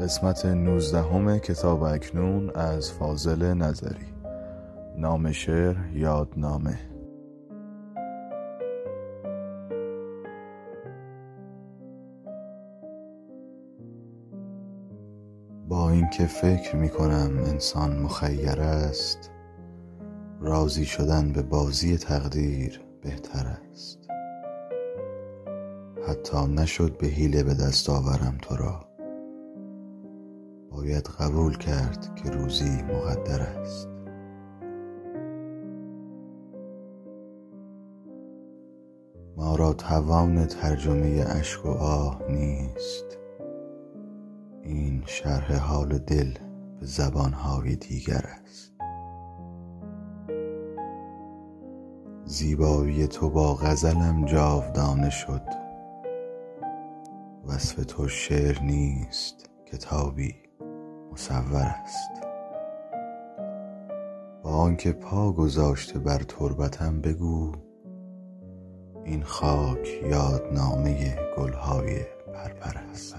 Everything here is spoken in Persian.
قسمت نوزدهم کتاب اکنون از فاضل نظری. نام شعر یادنامه. با اینکه فکر می کنم انسان مخیر است راضی شدن به بازی تقدیر بهتر است. حتی نشد به حیله به دست آورم تو را. باید قبول کرد که روزی مقدر است. ما را توان ترجمه اشک و آه نیست. این شرح حال دل به زبانهای دیگر است. زیبایی تو با غزلم جاودانه شد. وصف تو شعر نیست کتابی مصور است. با آنکه پا گذاشته بر تربتم بگو این خاک یادنامه گلهای پرپر است